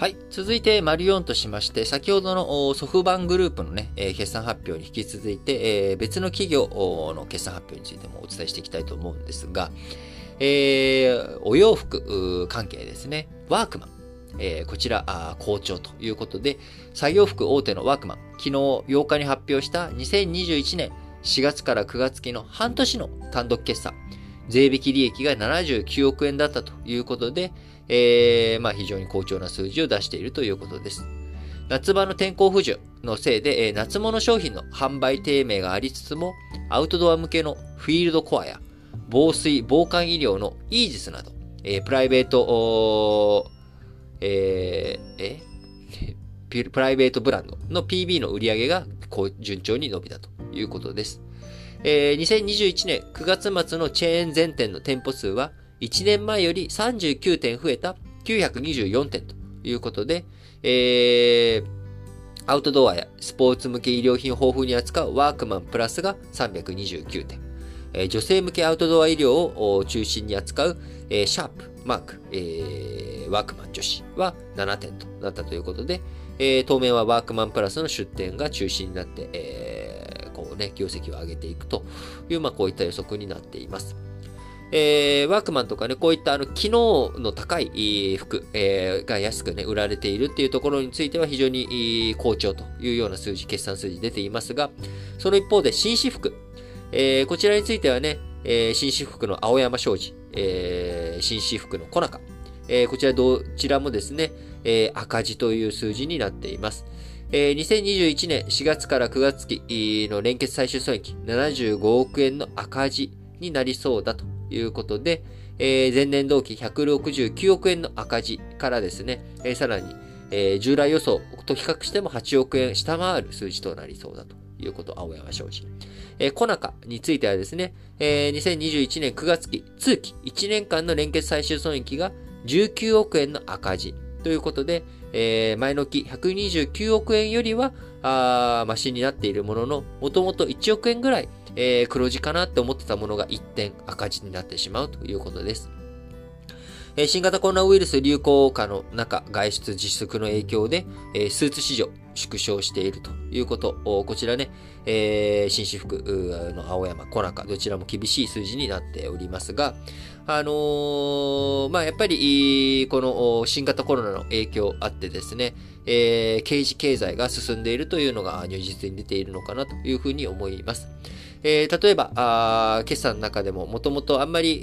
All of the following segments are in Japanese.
はい。続いて、マリオンとしまして、先ほどのソフバングループのね、えー、決算発表に引き続いて、えー、別の企業の決算発表についてもお伝えしていきたいと思うんですが、えー、お洋服関係ですね。ワークマン。えー、こちらあ、好調ということで、作業服大手のワークマン、昨日8日に発表した2021年4月から9月期の半年の単独決算、税引き利益が79億円だったということで、えー、まあ非常に好調な数字を出しているということです。夏場の天候不順のせいで、えー、夏物商品の販売低迷がありつつも、アウトドア向けのフィールドコアや防水、防寒医療のイージスなど、えー、プライベート、えー、えプライベートブランドの PB の売り上げが順調に伸びたということです。えー、2021年9月末のチェーン全店の店舗数は1年前より39店増えた924店ということで、えー、アウトドアやスポーツ向け医療品を豊富に扱うワークマンプラスが329店、えー、女性向けアウトドア医療を中心に扱う、えー、シャープ、マーク、えー、ワークマン女子は7店となったということで、えー、当面はワークマンプラスの出店が中心になって、えー、ね、業績を上げていくという、まあ、こういった予測になっています。えー、ワークマンとかね、こういったあの機能の高い服、えー、が安くね、売られているっていうところについては非常に好調というような数字、決算数字出ていますが、その一方で紳士服、えー、こちらについてはね、えー、紳士服の青山商事、えー、紳士服の小中、えー、こちらどちらもですね、えー、赤字という数字になっています。えー、2021年4月から9月期の連結最終損益75億円の赤字になりそうだということで、えー、前年同期169億円の赤字からですね、えー、さらに、えー、従来予想と比較しても8億円下回る数字となりそうだということ、青山商事。えー、コナカについてはですね、えー、2021年9月期、通期1年間の連結最終損益が19億円の赤字ということで、えー、前の期129億円よりは、あマシになっているものの、もともと1億円ぐらいえー、黒字かなって思ってたものが一点赤字になってしまうということです。え、新型コロナウイルス流行下の中、外出自粛の影響で、え、スーツ市場縮小しているということ。こちらね、え、紳士服の青山、小中、どちらも厳しい数字になっておりますが、あのー、まあ、やっぱり、この新型コロナの影響あってですね、えー、刑事経済が進んでいるというのが如実に出ているのかなというふうに思います。えー、例えば、あ決算の中でも、もともとあんまり、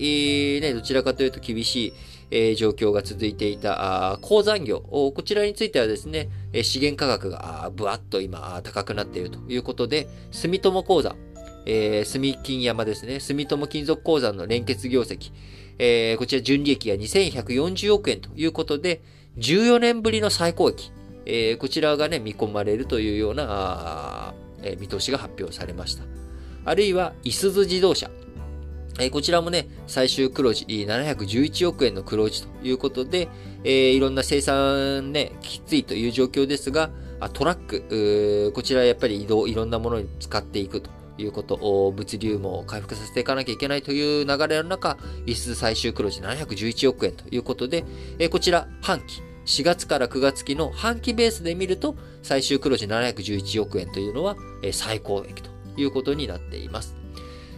えー、ね、どちらかというと厳しい、え、状況が続いていた、鉱山業、こちらについてはですね、資源価格がぶわっと今高くなっているということで、住友鉱山、えー、住金山ですね、住友金属鉱山の連結業績、えー、こちら純利益が2140億円ということで、14年ぶりの最高益、えー、こちらがね、見込まれるというような、えー、見通しが発表されました。あるいは、いすず自動車。えこちらもね、最終黒字、711億円の黒字ということで、えー、いろんな生産ね、きついという状況ですが、トラック、こちらやっぱり移動、いろんなものに使っていくということ、物流も回復させていかなきゃいけないという流れの中、輸出最終黒字711億円ということで、えこちら半期、4月から9月期の半期ベースで見ると、最終黒字711億円というのは、え最高益ということになっています。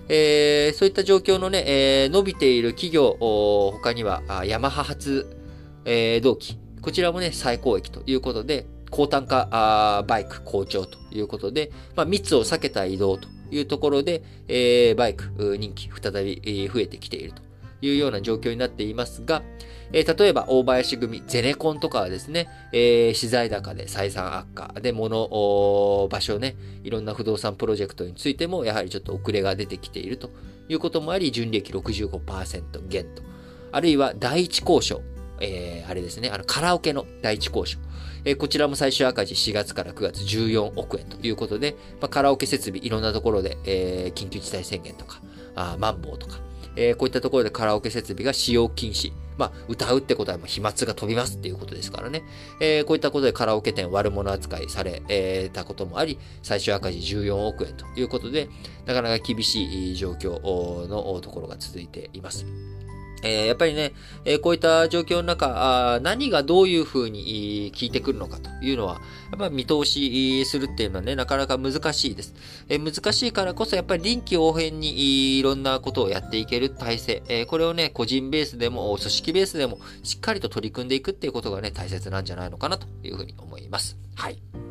えー、そういった状況のね、えー、伸びている企業、他には、ヤマハ発、えー、同期。こちらもね、最高益ということで、高単価バイク好調ということで、まあ、密を避けた移動というところで、えー、バイク人気再び増えてきているというような状況になっていますが、えー、例えば、大林組、ゼネコンとかはですね、えー、資材高で採算悪化で、物、場所ね、いろんな不動産プロジェクトについても、やはりちょっと遅れが出てきているということもあり、純利益65%減と。あるいは、第一交渉。えー、あれですね、あの、カラオケの第一交渉。えー、こちらも最終赤字4月から9月14億円ということで、まあ、カラオケ設備いろんなところで、えー、緊急事態宣言とか、あマンボウとか、えー、こういったところでカラオケ設備が使用禁止。まあ、歌うってことは飛沫が飛びますっていうことですからね。えー、こういったことでカラオケ店悪者扱いされ、えー、たこともあり、最終赤字14億円ということで、なかなか厳しい状況のところが続いています。えー、やっぱりね、えー、こういった状況の中、あ何がどういうふうに効いてくるのかというのは、やっぱり見通しするっていうのはね、なかなか難しいです。えー、難しいからこそ、やっぱり臨機応変にいろんなことをやっていける体制、えこれをね、個人ベースでも、組織ベースでも、しっかりと取り組んでいくっていうことがね、大切なんじゃないのかなというふうに思います。はい。